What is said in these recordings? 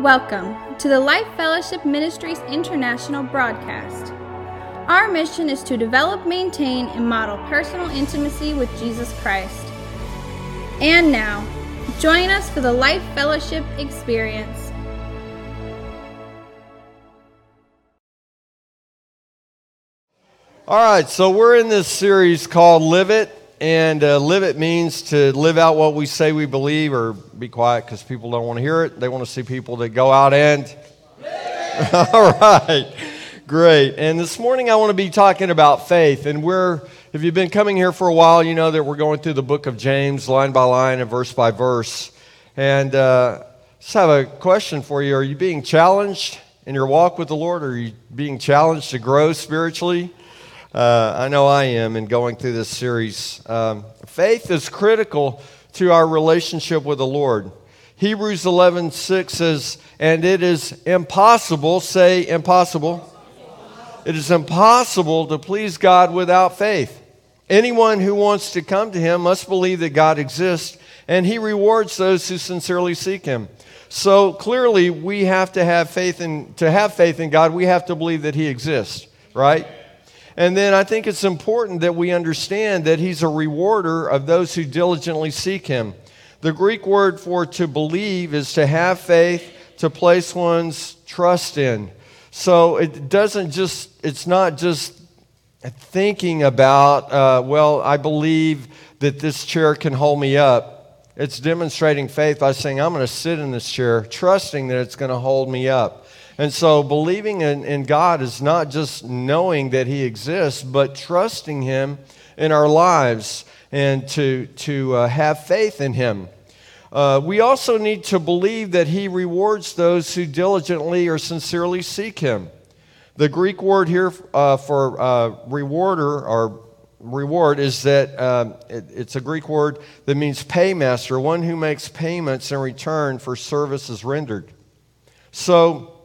Welcome to the Life Fellowship Ministries International broadcast. Our mission is to develop, maintain, and model personal intimacy with Jesus Christ. And now, join us for the Life Fellowship experience. All right, so we're in this series called Live It. And uh, live it means to live out what we say we believe, or be quiet because people don't want to hear it. They want to see people that go out and. All right, great. And this morning I want to be talking about faith. And we're, if you've been coming here for a while, you know that we're going through the book of James line by line and verse by verse. And uh, just have a question for you. Are you being challenged in your walk with the Lord? Are you being challenged to grow spiritually? Uh, I know I am in going through this series. Um, faith is critical to our relationship with the Lord. Hebrews 11 6 says, And it is impossible, say impossible. It is impossible to please God without faith. Anyone who wants to come to Him must believe that God exists, and He rewards those who sincerely seek Him. So clearly, we have to have faith in, to have faith in God, we have to believe that He exists, right? And then I think it's important that we understand that he's a rewarder of those who diligently seek him. The Greek word for to believe is to have faith, to place one's trust in. So it doesn't just, it's not just thinking about, uh, well, I believe that this chair can hold me up. It's demonstrating faith by saying, I'm going to sit in this chair, trusting that it's going to hold me up. And so believing in, in, God is not just knowing that He exists, but trusting Him in our lives and to, to uh, have faith in Him. Uh, we also need to believe that He rewards those who diligently or sincerely seek Him. The Greek word here uh, for uh, rewarder or reward is that um, it, it's a Greek word that means paymaster, one who makes payments in return for services rendered. So,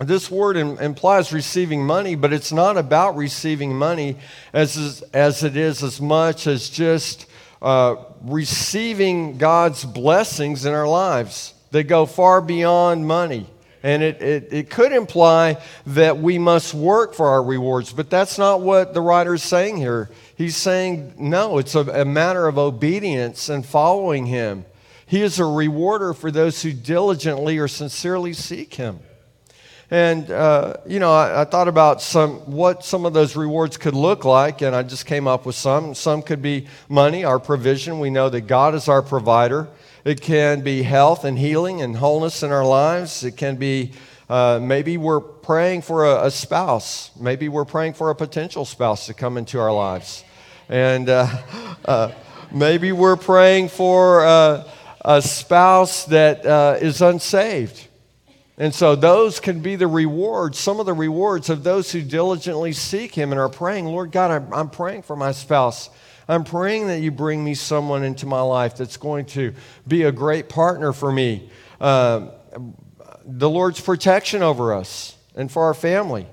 this word implies receiving money, but it's not about receiving money as, as it is as much as just uh, receiving God's blessings in our lives. They go far beyond money. And it, it, it could imply that we must work for our rewards, but that's not what the writer is saying here. He's saying, no, it's a, a matter of obedience and following Him. He is a rewarder for those who diligently or sincerely seek Him. And, uh, you know, I, I, thought about some, what some of those rewards could look like, and I just came up with some. Some could be money, our provision. We know that God is our provider. It can be health and healing and wholeness in our lives. It can be uh, maybe we're praying for a, a, spouse. Maybe we're praying for a potential spouse to come into our lives. And uh, uh maybe we're praying for uh, a spouse that uh, is unsaved and so those can be the rewards, some of the rewards of those who diligently seek Him and are praying, Lord God, I'm, praying for my spouse. I'm praying that you bring me someone into my life that's going to be a great partner for me. Uh, the Lord's protection over us and for our family.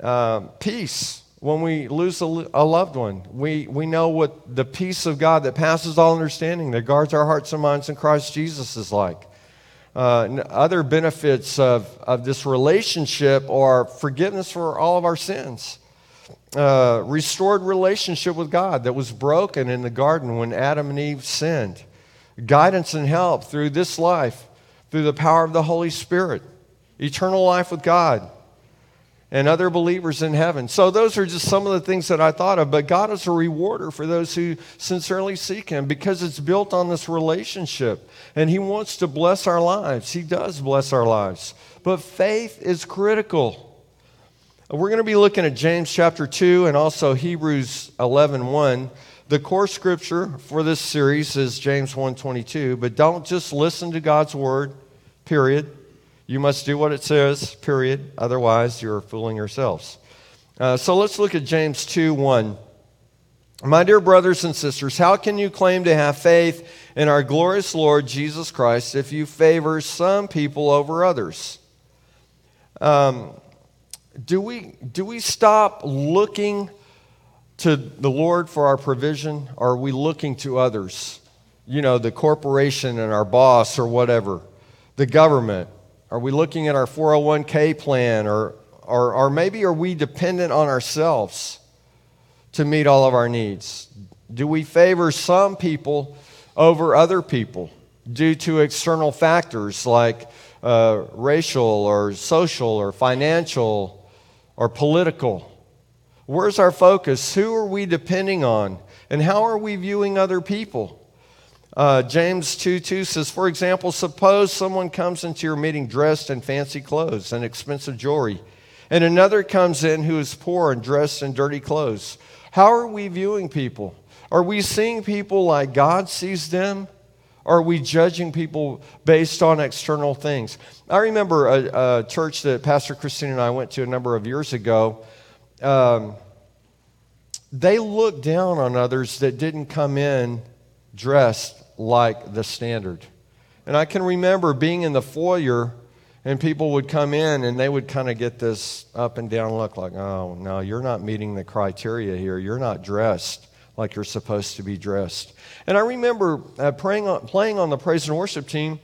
Uh, peace when we lose a, a, loved one. We, we know what the peace of God that passes all understanding, that guards our hearts and minds in Christ Jesus is like. Uh, other benefits of, of this relationship are forgiveness for all of our sins, uh, restored relationship with God that was broken in the garden when Adam and Eve sinned, guidance and help through this life, through the power of the Holy Spirit, eternal life with God and other believers in heaven. So, those are just some of the things that I thought of. But God is a rewarder for those who sincerely seek Him because it's built on this relationship. And He wants to bless our lives. He does bless our lives. But faith is critical. We're going to be looking at James chapter 2 and also Hebrews 11 1. The core scripture for this series is James 1:22, but don't just listen to God's word, period. You must do what it says, period. Otherwise, you're fooling yourselves. Uh, so let's look at James 2 1. My dear brothers and sisters, how can you claim to have faith in our glorious Lord Jesus Christ if you favor some people over others? Um, do, we, do we stop looking to the Lord for our provision, or are we looking to others? You know, the corporation and our boss or whatever, the government Are we looking at our 401k plan? Or, or, or maybe are we dependent on ourselves to meet all of our needs? Do we favor some people over other people due to external factors like uh, racial or social or financial or political? Where's our focus? Who are we depending on? And how are we viewing other people? Uh, James 2 2 says, For example, suppose someone comes into your meeting dressed in fancy clothes and expensive jewelry, and another comes in who is poor and dressed in dirty clothes. How are we viewing people? Are we seeing people like God sees them? Are we judging people based on external things? I remember a, a church that Pastor Christine and I went to a number of years ago. Um, they looked down on others that didn't come in dressed like the standard. And I can remember being in the foyer and people would come in and they would kind of get this up and down look like, oh, no, you're not meeting the criteria here. You're not dressed like you're supposed to be dressed. And I remember uh, on, playing on the praise and worship team,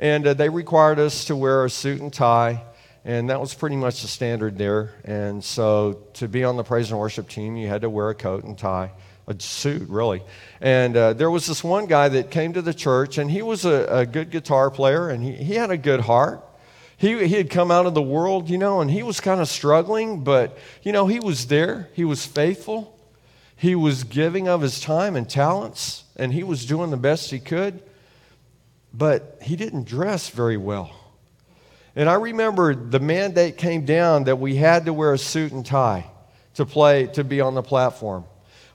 and uh, they required us to wear a suit and tie. And that was pretty much the standard there. And so to be on the praise and worship team, you had to wear a coat and tie a suit, really. And uh, there was this one guy that came to the church, and he was a, a good guitar player, and he, he had a good heart. He, he had come out of the world, you know, and he was kind of struggling, but, you know, he was there. He was faithful. He was giving of his time and talents, and he was doing the best he could, but he didn't dress very well. And I remember the mandate came down that we had to wear a suit and tie to play, to be on the platform.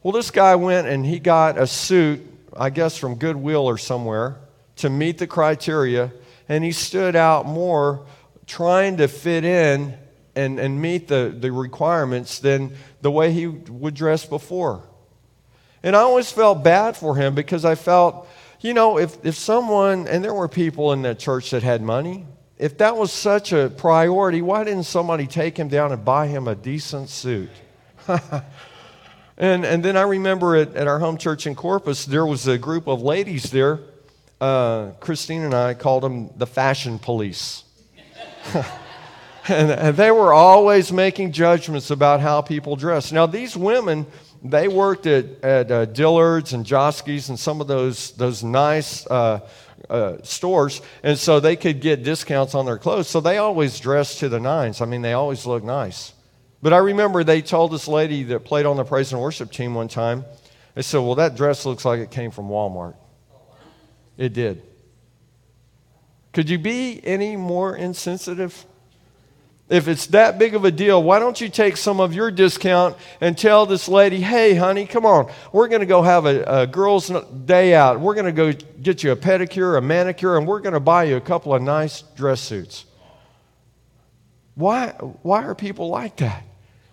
Well, this guy went and he got a suit, I guess from Goodwill or somewhere, to meet the criteria, and he stood out more trying to fit in and, and meet the, the requirements than the way he would dress before. And I always felt bad for him because I felt, you know, if, if someone, and there were people in that church that had money, if that was such a priority, why didn't somebody take him down and buy him a decent suit? And, and then I remember at, at our home church in Corpus, there was a group of ladies there. Uh, Christine and I called them the fashion police. and, and, they were always making judgments about how people dress. Now, these women, they worked at, at uh, Dillard's and Joske's and some of those, those nice uh, uh, stores, and so they could get discounts on their clothes. So they always dressed to the nines. I mean, they always looked nice. But I remember they told this lady that played on the praise and worship team one time, they said, Well, that dress looks like it came from Walmart. It did. Could you be any more insensitive? If it's that big of a deal, why don't you take some of your discount and tell this lady, hey, honey, come on, we're going to go have a, a girls' day out. We're going to go get you a pedicure, a manicure, and we're going to buy you a couple of nice dress suits. Why, why are people like that?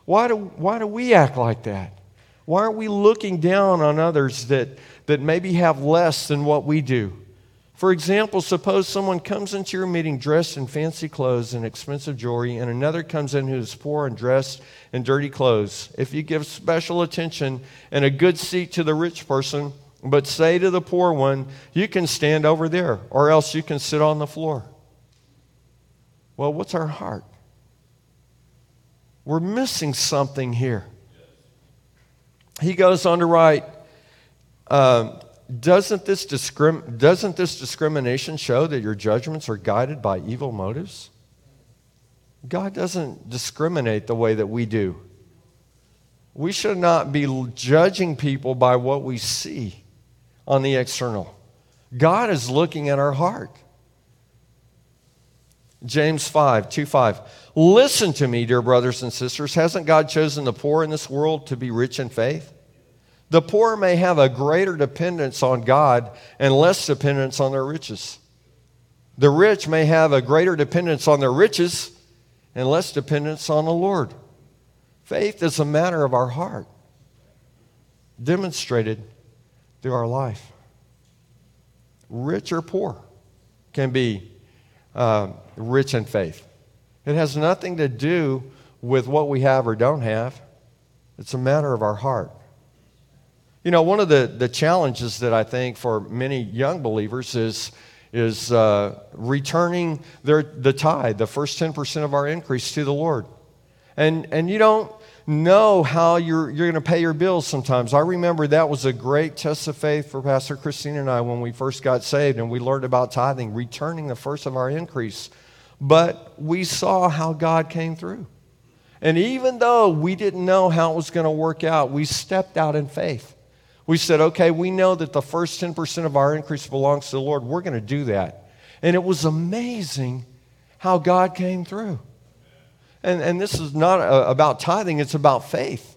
Why do, why do we act like that? Why are we looking down on others that, that maybe have less than what we do? For example, suppose someone comes into your meeting dressed in fancy clothes and expensive jewelry, and another comes in who's poor and dressed in dirty clothes. If you give special attention and a good seat to the rich person, but say to the poor one, You can stand over there, or else you can sit on the floor. Well, what's our heart? We're missing something here. He goes on to write uh, doesn't, this discrim- doesn't this discrimination show that your judgments are guided by evil motives? God doesn't discriminate the way that we do. We should not be judging people by what we see on the external. God is looking at our heart. James 5, 2 5. Listen to me, dear brothers and sisters. Hasn't God chosen the poor in this world to be rich in faith? The poor may have a greater dependence on God and less dependence on their riches. The rich may have a greater dependence on their riches and less dependence on the Lord. Faith is a matter of our heart, demonstrated through our life. Rich or poor can be uh, rich in faith. It has nothing to do with what we have or don't have, it's a matter of our heart. You know, one of the, the challenges that I think for many young believers is, is uh, returning their, the tithe, the first 10% of our increase to the Lord. And, and you don't know how you're, you're going to pay your bills sometimes. I remember that was a great test of faith for Pastor Christine and I when we first got saved and we learned about tithing, returning the first of our increase. But we saw how God came through. And even though we didn't know how it was going to work out, we stepped out in faith. We said, okay, we know that the first 10% of our increase belongs to the Lord. We're going to do that. And it was amazing how God came through. And, and this is not a, about tithing, it's about faith.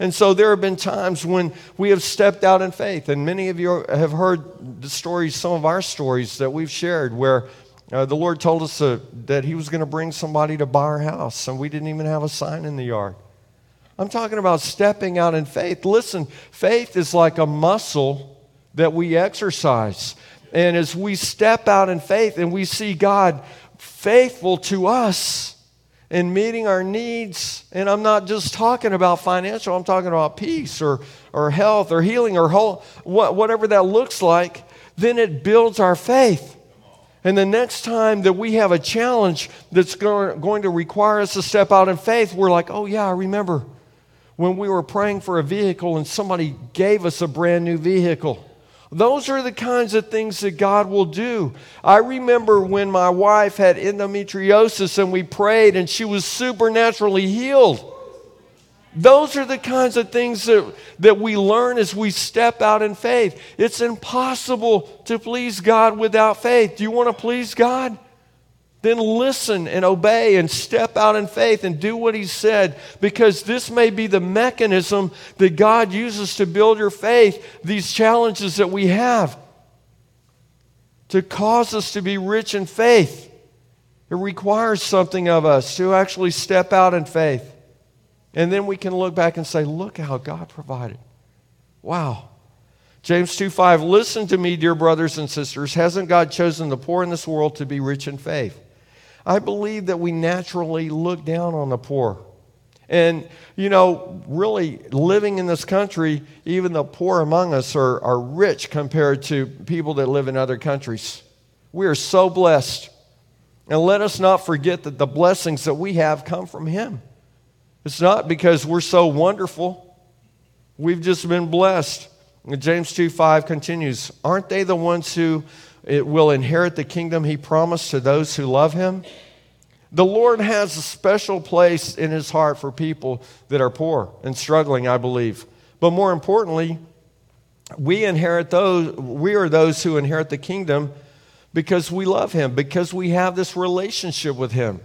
And so there have been times when we have stepped out in faith. And many of you have heard the stories, some of our stories that we've shared, where uh, the Lord told us uh, that He was going to bring somebody to buy our house, and we didn't even have a sign in the yard. I'm talking about stepping out in faith. Listen, faith is like a muscle that we exercise. And as we step out in faith and we see God faithful to us in meeting our needs, and I'm not just talking about financial, I'm talking about peace or, or health or healing or whole, whatever that looks like, then it builds our faith. And the next time that we have a challenge that's going to require us to step out in faith, we're like, oh, yeah, I remember when we were praying for a vehicle and somebody gave us a brand new vehicle. Those are the kinds of things that God will do. I remember when my wife had endometriosis and we prayed and she was supernaturally healed. Those are the kinds of things that, that we learn as we step out in faith. It's impossible to please God without faith. Do you want to please God? Then listen and obey and step out in faith and do what He said because this may be the mechanism that God uses to build your faith, these challenges that we have, to cause us to be rich in faith. It requires something of us to actually step out in faith. And then we can look back and say, look how God provided. Wow. James 2 5, listen to me, dear brothers and sisters. Hasn't God chosen the poor in this world to be rich in faith? I believe that we naturally look down on the poor. And, you know, really living in this country, even the poor among us are, are rich compared to people that live in other countries. We are so blessed. And let us not forget that the blessings that we have come from Him. It's not because we're so wonderful. We've just been blessed. And James 2 5 continues Aren't they the ones who will inherit the kingdom he promised to those who love him? The Lord has a special place in his heart for people that are poor and struggling, I believe. But more importantly, we inherit those, we are those who inherit the kingdom because we love him, because we have this relationship with him.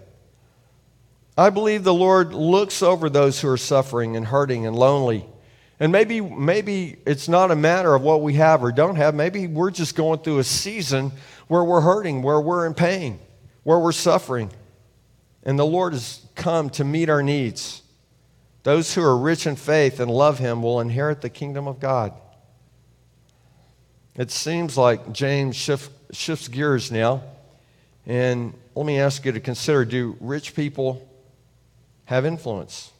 I believe the Lord looks over those who are suffering and hurting and lonely. And maybe, maybe it's not a matter of what we have or don't have. Maybe we're just going through a season where we're hurting, where we're in pain, where we're suffering. And the Lord has come to meet our needs. Those who are rich in faith and love Him will inherit the kingdom of God. It seems like James shift, shifts gears now. And let me ask you to consider do rich people have influence?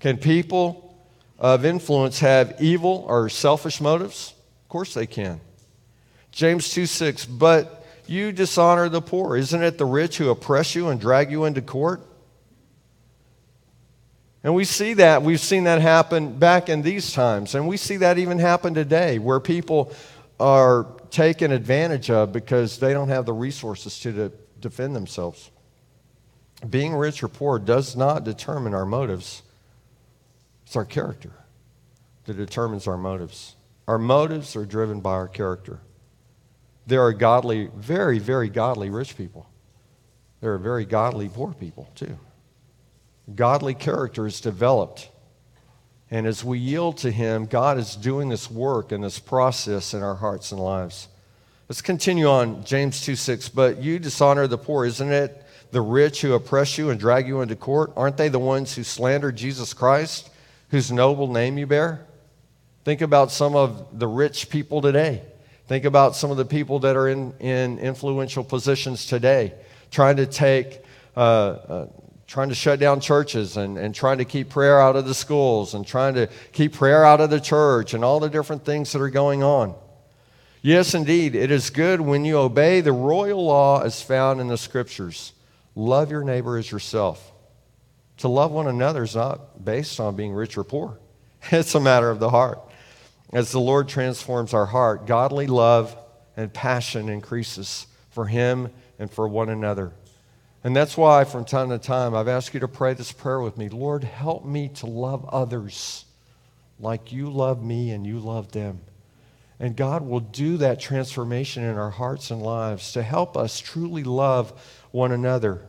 Can people of influence have evil or selfish motives? Of course they can. James 2 6, but you dishonor the poor. Isn't it the rich who oppress you and drag you into court? And we see that, we've seen that happen back in these times. And we see that even happen today where people are taken advantage of because they don't have the resources to defend themselves being rich or poor does not determine our motives. It's our character that determines our motives. Our motives are driven by our character. There are godly, very, very godly rich people. There are very godly poor people, too. Godly character is developed. And as we yield to Him, God is doing this work and this process in our hearts and lives. Let's continue on, James 2 6. But you dishonor the poor, isn't it? The rich who oppress you and drag you into court? Aren't they the ones who slander Jesus Christ, whose noble name you bear? Think about some of the rich people today. Think about some of the people that are in, in influential positions today, trying to take, uh, uh, trying to shut down churches and, and trying to keep prayer out of the schools and trying to keep prayer out of the church and all the different things that are going on. Yes, indeed, it is good when you obey the royal law as found in the scriptures. Love your neighbor as yourself. To love one another is not based on being rich or poor, it's a matter of the heart. As the Lord transforms our heart, godly love and passion increases for Him and for one another. And that's why, from time to time, I've asked you to pray this prayer with me Lord, help me to love others like you love me and you love them. And God will do that transformation in our hearts and lives to help us truly love one another.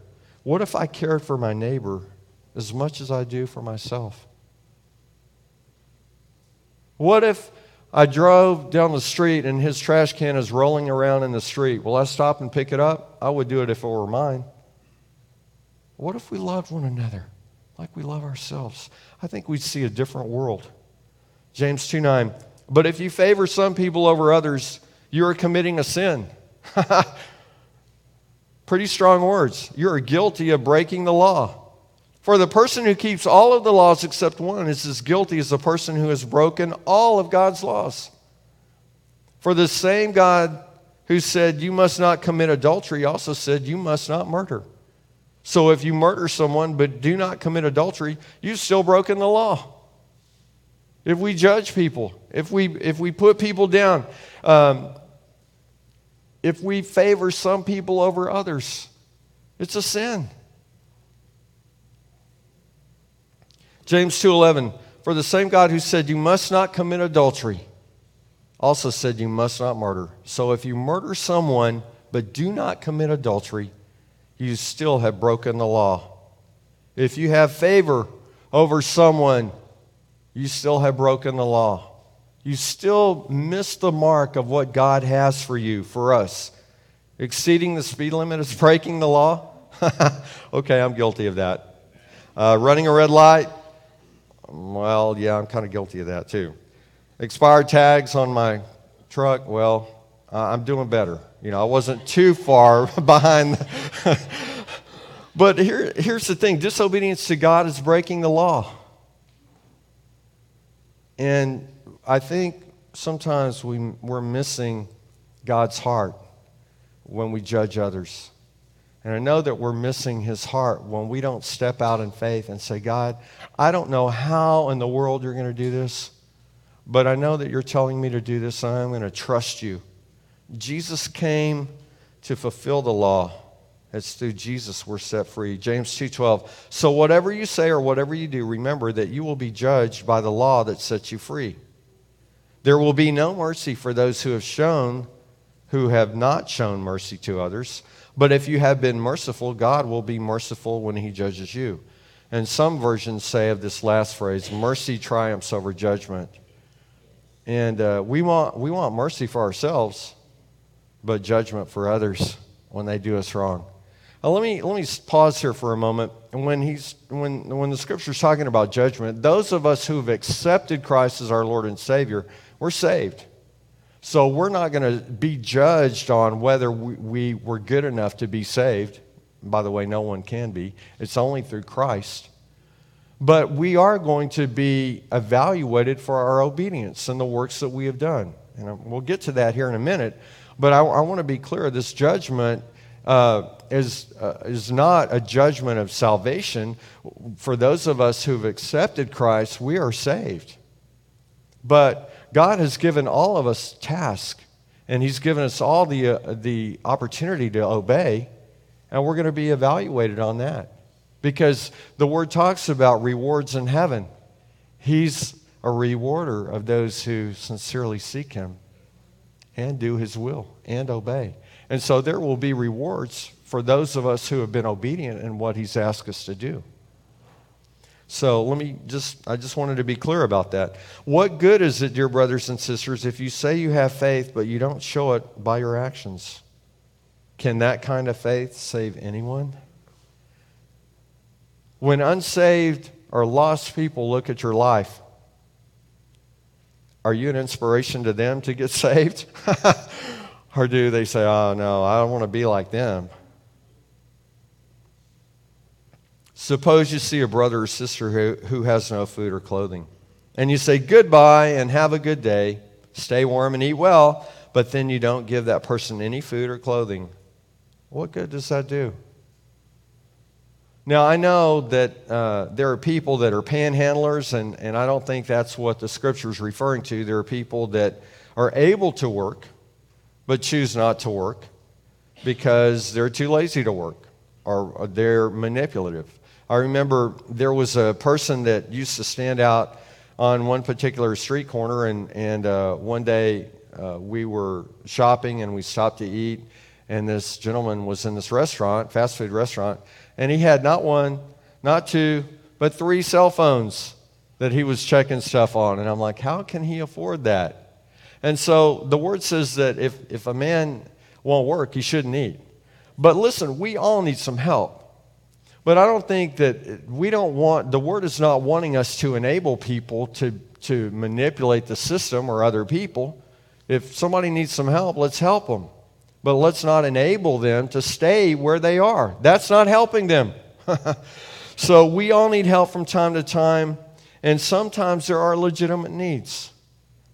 What if I cared for my neighbor as much as I do for myself? What if I drove down the street and his trash can is rolling around in the street? Will I stop and pick it up? I would do it if it were mine. What if we loved one another like we love ourselves? I think we'd see a different world. James 2 9. But if you favor some people over others, you are committing a sin. Pretty strong words. You are guilty of breaking the law. For the person who keeps all of the laws except one is as guilty as the person who has broken all of God's laws. For the same God who said, You must not commit adultery, also said, You must not murder. So if you murder someone but do not commit adultery, you've still broken the law. If we judge people, if we, if we put people down, um, if we favor some people over others, it's a sin. James 2:11 For the same God who said you must not commit adultery also said you must not murder. So if you murder someone but do not commit adultery, you still have broken the law. If you have favor over someone, you still have broken the law. You still miss the mark of what God has for you, for us. Exceeding the speed limit is breaking the law. okay, I'm guilty of that. Uh, running a red light, well, yeah, I'm kind of guilty of that too. Expired tags on my truck, well, uh, I'm doing better. You know, I wasn't too far behind. but here, here's the thing disobedience to God is breaking the law. And I think sometimes we, we're missing God's heart when we judge others. And I know that we're missing his heart when we don't step out in faith and say, God, I don't know how in the world you're going to do this, but I know that you're telling me to do this, and I'm going to trust you. Jesus came to fulfill the law. It's through Jesus we're set free. James 2:12. So whatever you say or whatever you do, remember that you will be judged by the law that sets you free. There will be no mercy for those who have shown who have not shown mercy to others. But if you have been merciful, God will be merciful when he judges you. And some versions say of this last phrase, mercy triumphs over judgment. And uh, we, want, we want mercy for ourselves, but judgment for others when they do us wrong. Now, let me, let me pause here for a moment. When, he's, when, when the scripture's talking about judgment, those of us who have accepted Christ as our Lord and Savior, we're saved. So we're not going to be judged on whether we, we were good enough to be saved. By the way, no one can be. It's only through Christ. But we are going to be evaluated for our obedience and the works that we have done. And we'll get to that here in a minute. But I, I want to be clear this judgment uh, is, uh, is not a judgment of salvation. For those of us who've accepted Christ, we are saved. But God has given all of us tasks, and He's given us all the, uh, the opportunity to obey, and we're going to be evaluated on that. Because the Word talks about rewards in heaven. He's a rewarder of those who sincerely seek Him and do His will and obey. And so there will be rewards for those of us who have been obedient in what He's asked us to do. So let me just, I just wanted to be clear about that. What good is it, dear brothers and sisters, if you say you have faith, but you don't show it by your actions? Can that kind of faith save anyone? When unsaved or lost people look at your life, are you an inspiration to them to get saved? or do they say, oh, no, I don't want to be like them? Suppose you see a brother or sister who, who has no food or clothing, and you say goodbye and have a good day, stay warm and eat well, but then you don't give that person any food or clothing, what good does that do? Now, I know that uh, there are people that are panhandlers, and, and I don't think that's what the scripture is referring to. There are people that are able to work, but choose not to work because they're too lazy to work or they're manipulative. I remember there was a person that used to stand out on one particular street corner, and, and uh, one day uh, we were shopping and we stopped to eat, and this gentleman was in this restaurant, fast food restaurant and he had not one, not two, but three cell phones that he was checking stuff on. And I'm like, how can he afford that? And so the word says that if, if a man won't work, he shouldn't eat. But listen, we all need some help. But I don't think that we don't want, the word is not wanting us to enable people to, to manipulate the system or other people. If somebody needs some help, let's help them but let's not enable them to stay where they are. That's not helping them. so we all need help from time to time, and sometimes there are legitimate needs.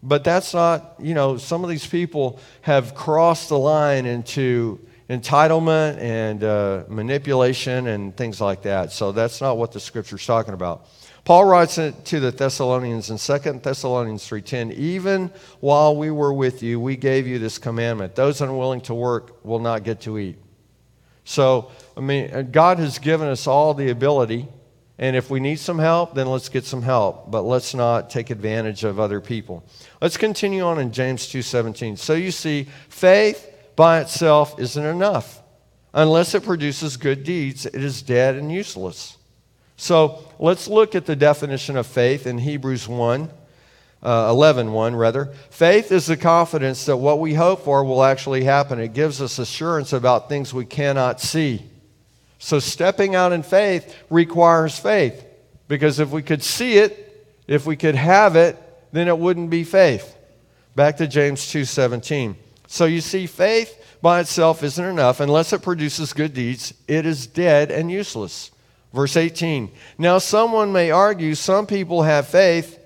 But that's not, you know, some of these people have crossed the line into entitlement and uh, manipulation and things like that. So that's not what the scripture's talking about. Paul writes to the Thessalonians in 2 Thessalonians 3:10, "Even while we were with you, we gave you this commandment: those unwilling to work will not get to eat." So, I mean, God has given us all the ability, and if we need some help, then let's get some help, but let's not take advantage of other people. Let's continue on in James 2:17. So you see, faith by itself isn't enough. Unless it produces good deeds, it is dead and useless. So let's look at the definition of faith in Hebrews 1, uh, 11 1 rather. Faith is the confidence that what we hope for will actually happen. It gives us assurance about things we cannot see. So stepping out in faith requires faith because if we could see it, if we could have it, then it wouldn't be faith. Back to James 2:17. So you see faith by itself isn't enough unless it produces good deeds. It is dead and useless. Verse 18 Now someone may argue some people have faith,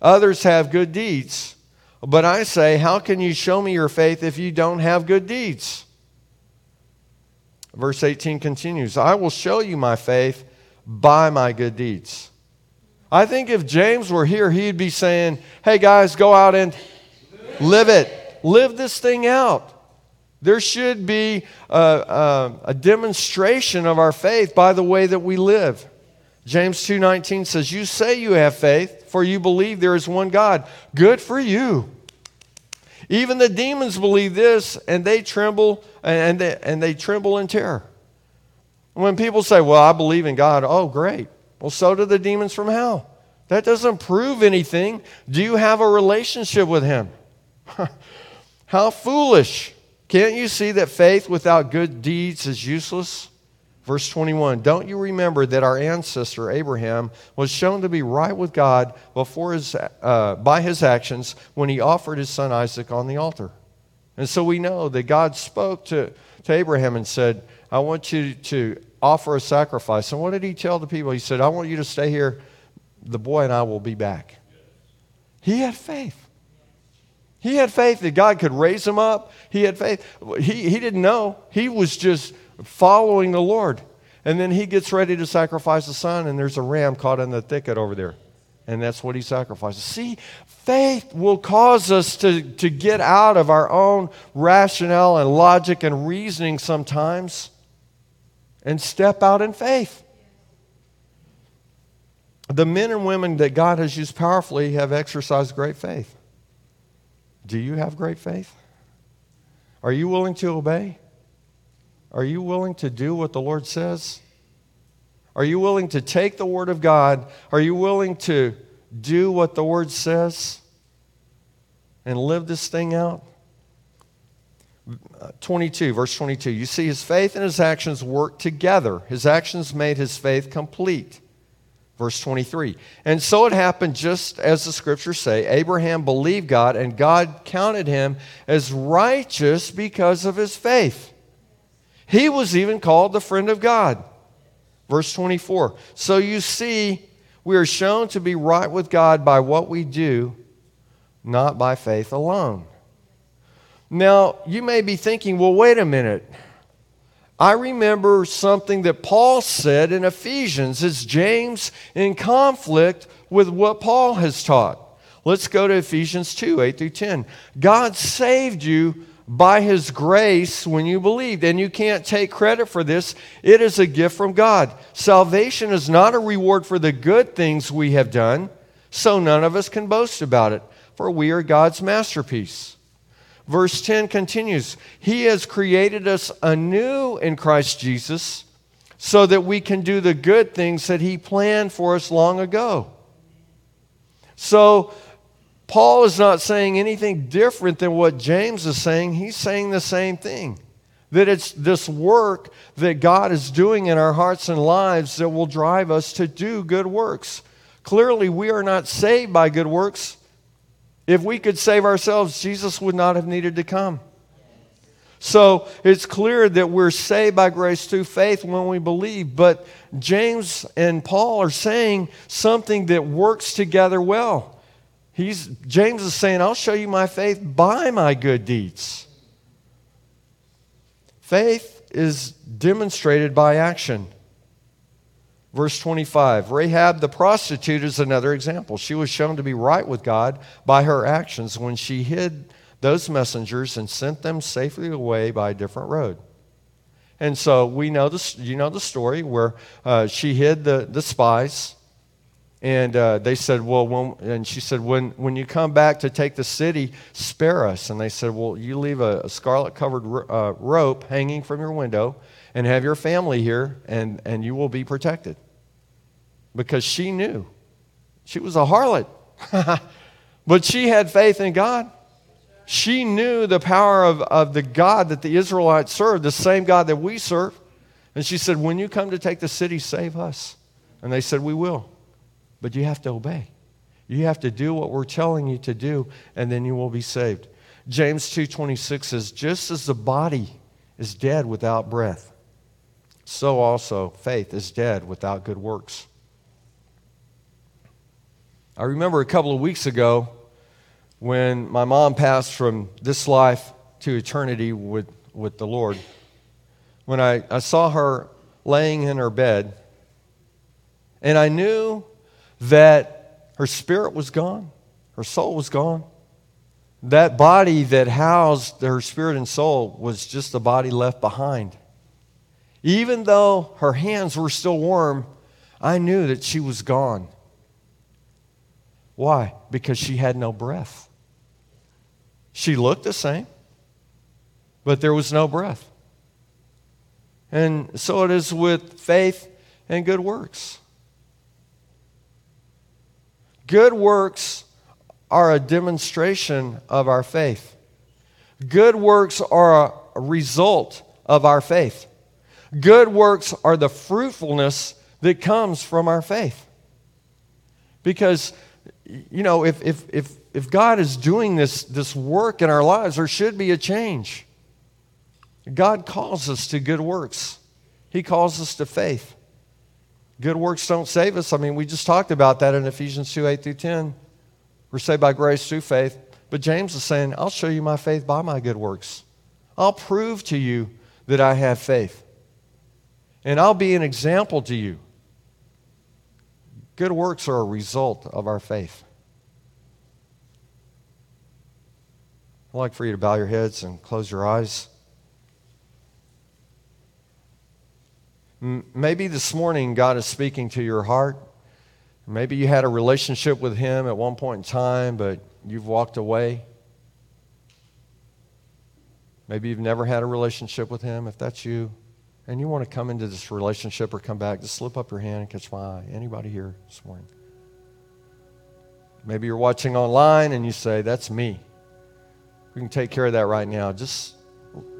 others have good deeds. But I say, how can you show me your faith if you don't have good deeds? Verse 18 continues I will show you my faith by my good deeds. I think if James were here, he'd be saying, Hey guys, go out and live it. Live this thing out. There should be a, a, a, demonstration of our faith by the way that we live. James 2:19 says, "You say you have faith, for you believe there is one God. Good for you." Even the demons believe this, and they tremble and they, and they tremble in terror. When people say, "Well, I believe in God," oh, great. Well, so do the demons from hell. That doesn't prove anything. Do you have a relationship with Him? How foolish. Can't you see that faith without good deeds is useless? Verse 21 Don't you remember that our ancestor Abraham was shown to be right with God before his, uh, by his actions when he offered his son Isaac on the altar? And so we know that God spoke to, to Abraham and said, I want you to offer a sacrifice. And what did he tell the people? He said, I want you to stay here. The boy and I will be back. He had faith. He had faith that God could raise him up. He had faith. He, he didn't know. He was just following the Lord. And then he gets ready to sacrifice the son, and there's a ram caught in the thicket over there. And that's what he sacrifices. See, faith will cause us to, to get out of our own rationale and logic and reasoning sometimes and step out in faith. The men and women that God has used powerfully have exercised great faith. Do you have great faith? Are you willing to obey? Are you willing to do what the Lord says? Are you willing to take the Word of God? Are you willing to do what the Word says and live this thing out? Uh, 22, verse 22. You see, his faith and his actions work together. His actions made his faith complete. Verse 23. And so it happened just as the scriptures say Abraham believed God, and God counted him as righteous because of his faith. He was even called the friend of God. Verse 24. So you see, we are shown to be right with God by what we do, not by faith alone. Now, you may be thinking, well, wait a minute. I remember something that Paul said in Ephesians. Is James in conflict with what Paul has taught? Let's go to Ephesians 2 8 through 10. God saved you by his grace when you believed, and you can't take credit for this. It is a gift from God. Salvation is not a reward for the good things we have done, so none of us can boast about it, for we are God's masterpiece. Verse 10 continues He has created us anew in Christ Jesus so that we can do the good things that He planned for us long ago. So, Paul is not saying anything different than what James is saying. He's saying the same thing that it's this work that God is doing in our hearts and lives that will drive us to do good works. Clearly, we are not saved by good works. If we could save ourselves, Jesus would not have needed to come. So it's clear that we're saved by grace through faith when we believe. But James and Paul are saying something that works together well. He's, James is saying, I'll show you my faith by my good deeds. Faith is demonstrated by action. Verse 25 Rahab the prostitute is another example. She was shown to be right with God by her actions when she hid those messengers and sent them safely away by a different road. And so we know this, you know the story where uh, she hid the, the spies and uh, they said, Well, when, and she said, when, when you come back to take the city, spare us. And they said, Well, you leave a, a scarlet covered uh, rope hanging from your window and have your family here, and, and you will be protected. Because she knew. She was a harlot. but she had faith in God. She knew the power of, of the God that the Israelites served, the same God that we serve. And she said, When you come to take the city, save us. And they said, We will but you have to obey. You have to do what we're telling you to do, and then you will be saved. James 2:26 says, "Just as the body is dead without breath, so also faith is dead without good works." I remember a couple of weeks ago when my mom passed from this life to eternity with, with the Lord. When I, I saw her laying in her bed, and I knew that her spirit was gone, her soul was gone. That body that housed her spirit and soul was just a body left behind. Even though her hands were still warm, I knew that she was gone. Why? Because she had no breath. She looked the same, but there was no breath. And so it is with faith and good works. Good works are a demonstration of our faith. Good works are a result of our faith. Good works are the fruitfulness that comes from our faith. Because, you know, if, if, if, if God is doing this, this work in our lives, there should be a change. God calls us to good works, He calls us to faith. Good works don't save us. I mean, we just talked about that in Ephesians 2 8 through 10. We're saved by grace through faith. But James is saying, I'll show you my faith by my good works. I'll prove to you that I have faith. And I'll be an example to you. Good works are a result of our faith. I'd like for you to bow your heads and close your eyes. Maybe this morning God is speaking to your heart. Maybe you had a relationship with Him at one point in time, but you've walked away. Maybe you've never had a relationship with Him. If that's you, and you want to come into this relationship or come back, just slip up your hand and catch my eye. Anybody here this morning? Maybe you're watching online and you say, That's me. We can take care of that right now. Just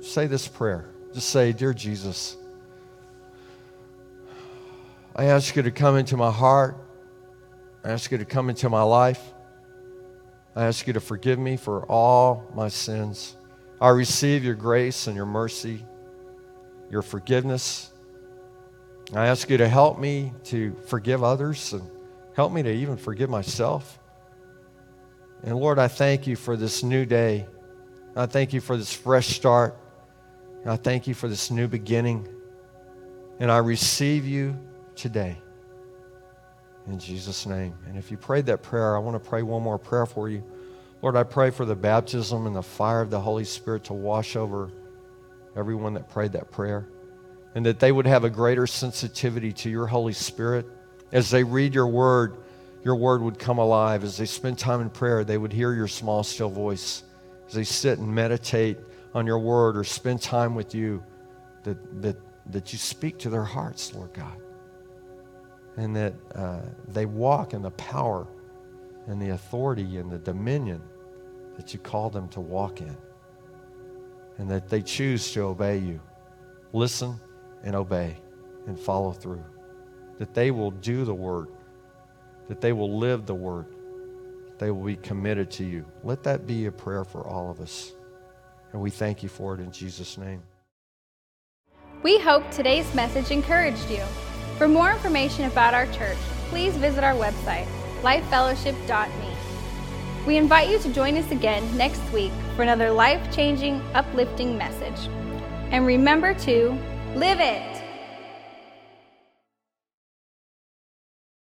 say this prayer. Just say, Dear Jesus, I ask you to come into my heart. I ask you to come into my life. I ask you to forgive me for all my sins. I receive your grace and your mercy, your forgiveness. I ask you to help me to forgive others and help me to even forgive myself. And Lord, I thank you for this new day I thank you for this fresh start. I thank you for this new beginning. And I receive you today. In Jesus' name. And if you prayed that prayer, I want to pray one more prayer for you. Lord, I pray for the baptism and the fire of the Holy Spirit to wash over everyone that prayed that prayer. And that they would have a greater sensitivity to your Holy Spirit. As they read your word, your word would come alive. As they spend time in prayer, they would hear your small, still voice. As they sit and meditate on your word or spend time with you, that, that, that you speak to their hearts, Lord God and that uh, they walk in the power and the authority and the dominion that you call them to walk in, and that they choose to obey you. Listen and obey and follow through. That they will do the word, that they will live the word, they will be committed to you. Let that be a prayer for all of us. And we thank you for it in Jesus' name. We hope today's message encouraged you. For more information about our church, please visit our website, lifefellowship.me. We invite you to join us again next week for another life changing, uplifting message. And remember to live it!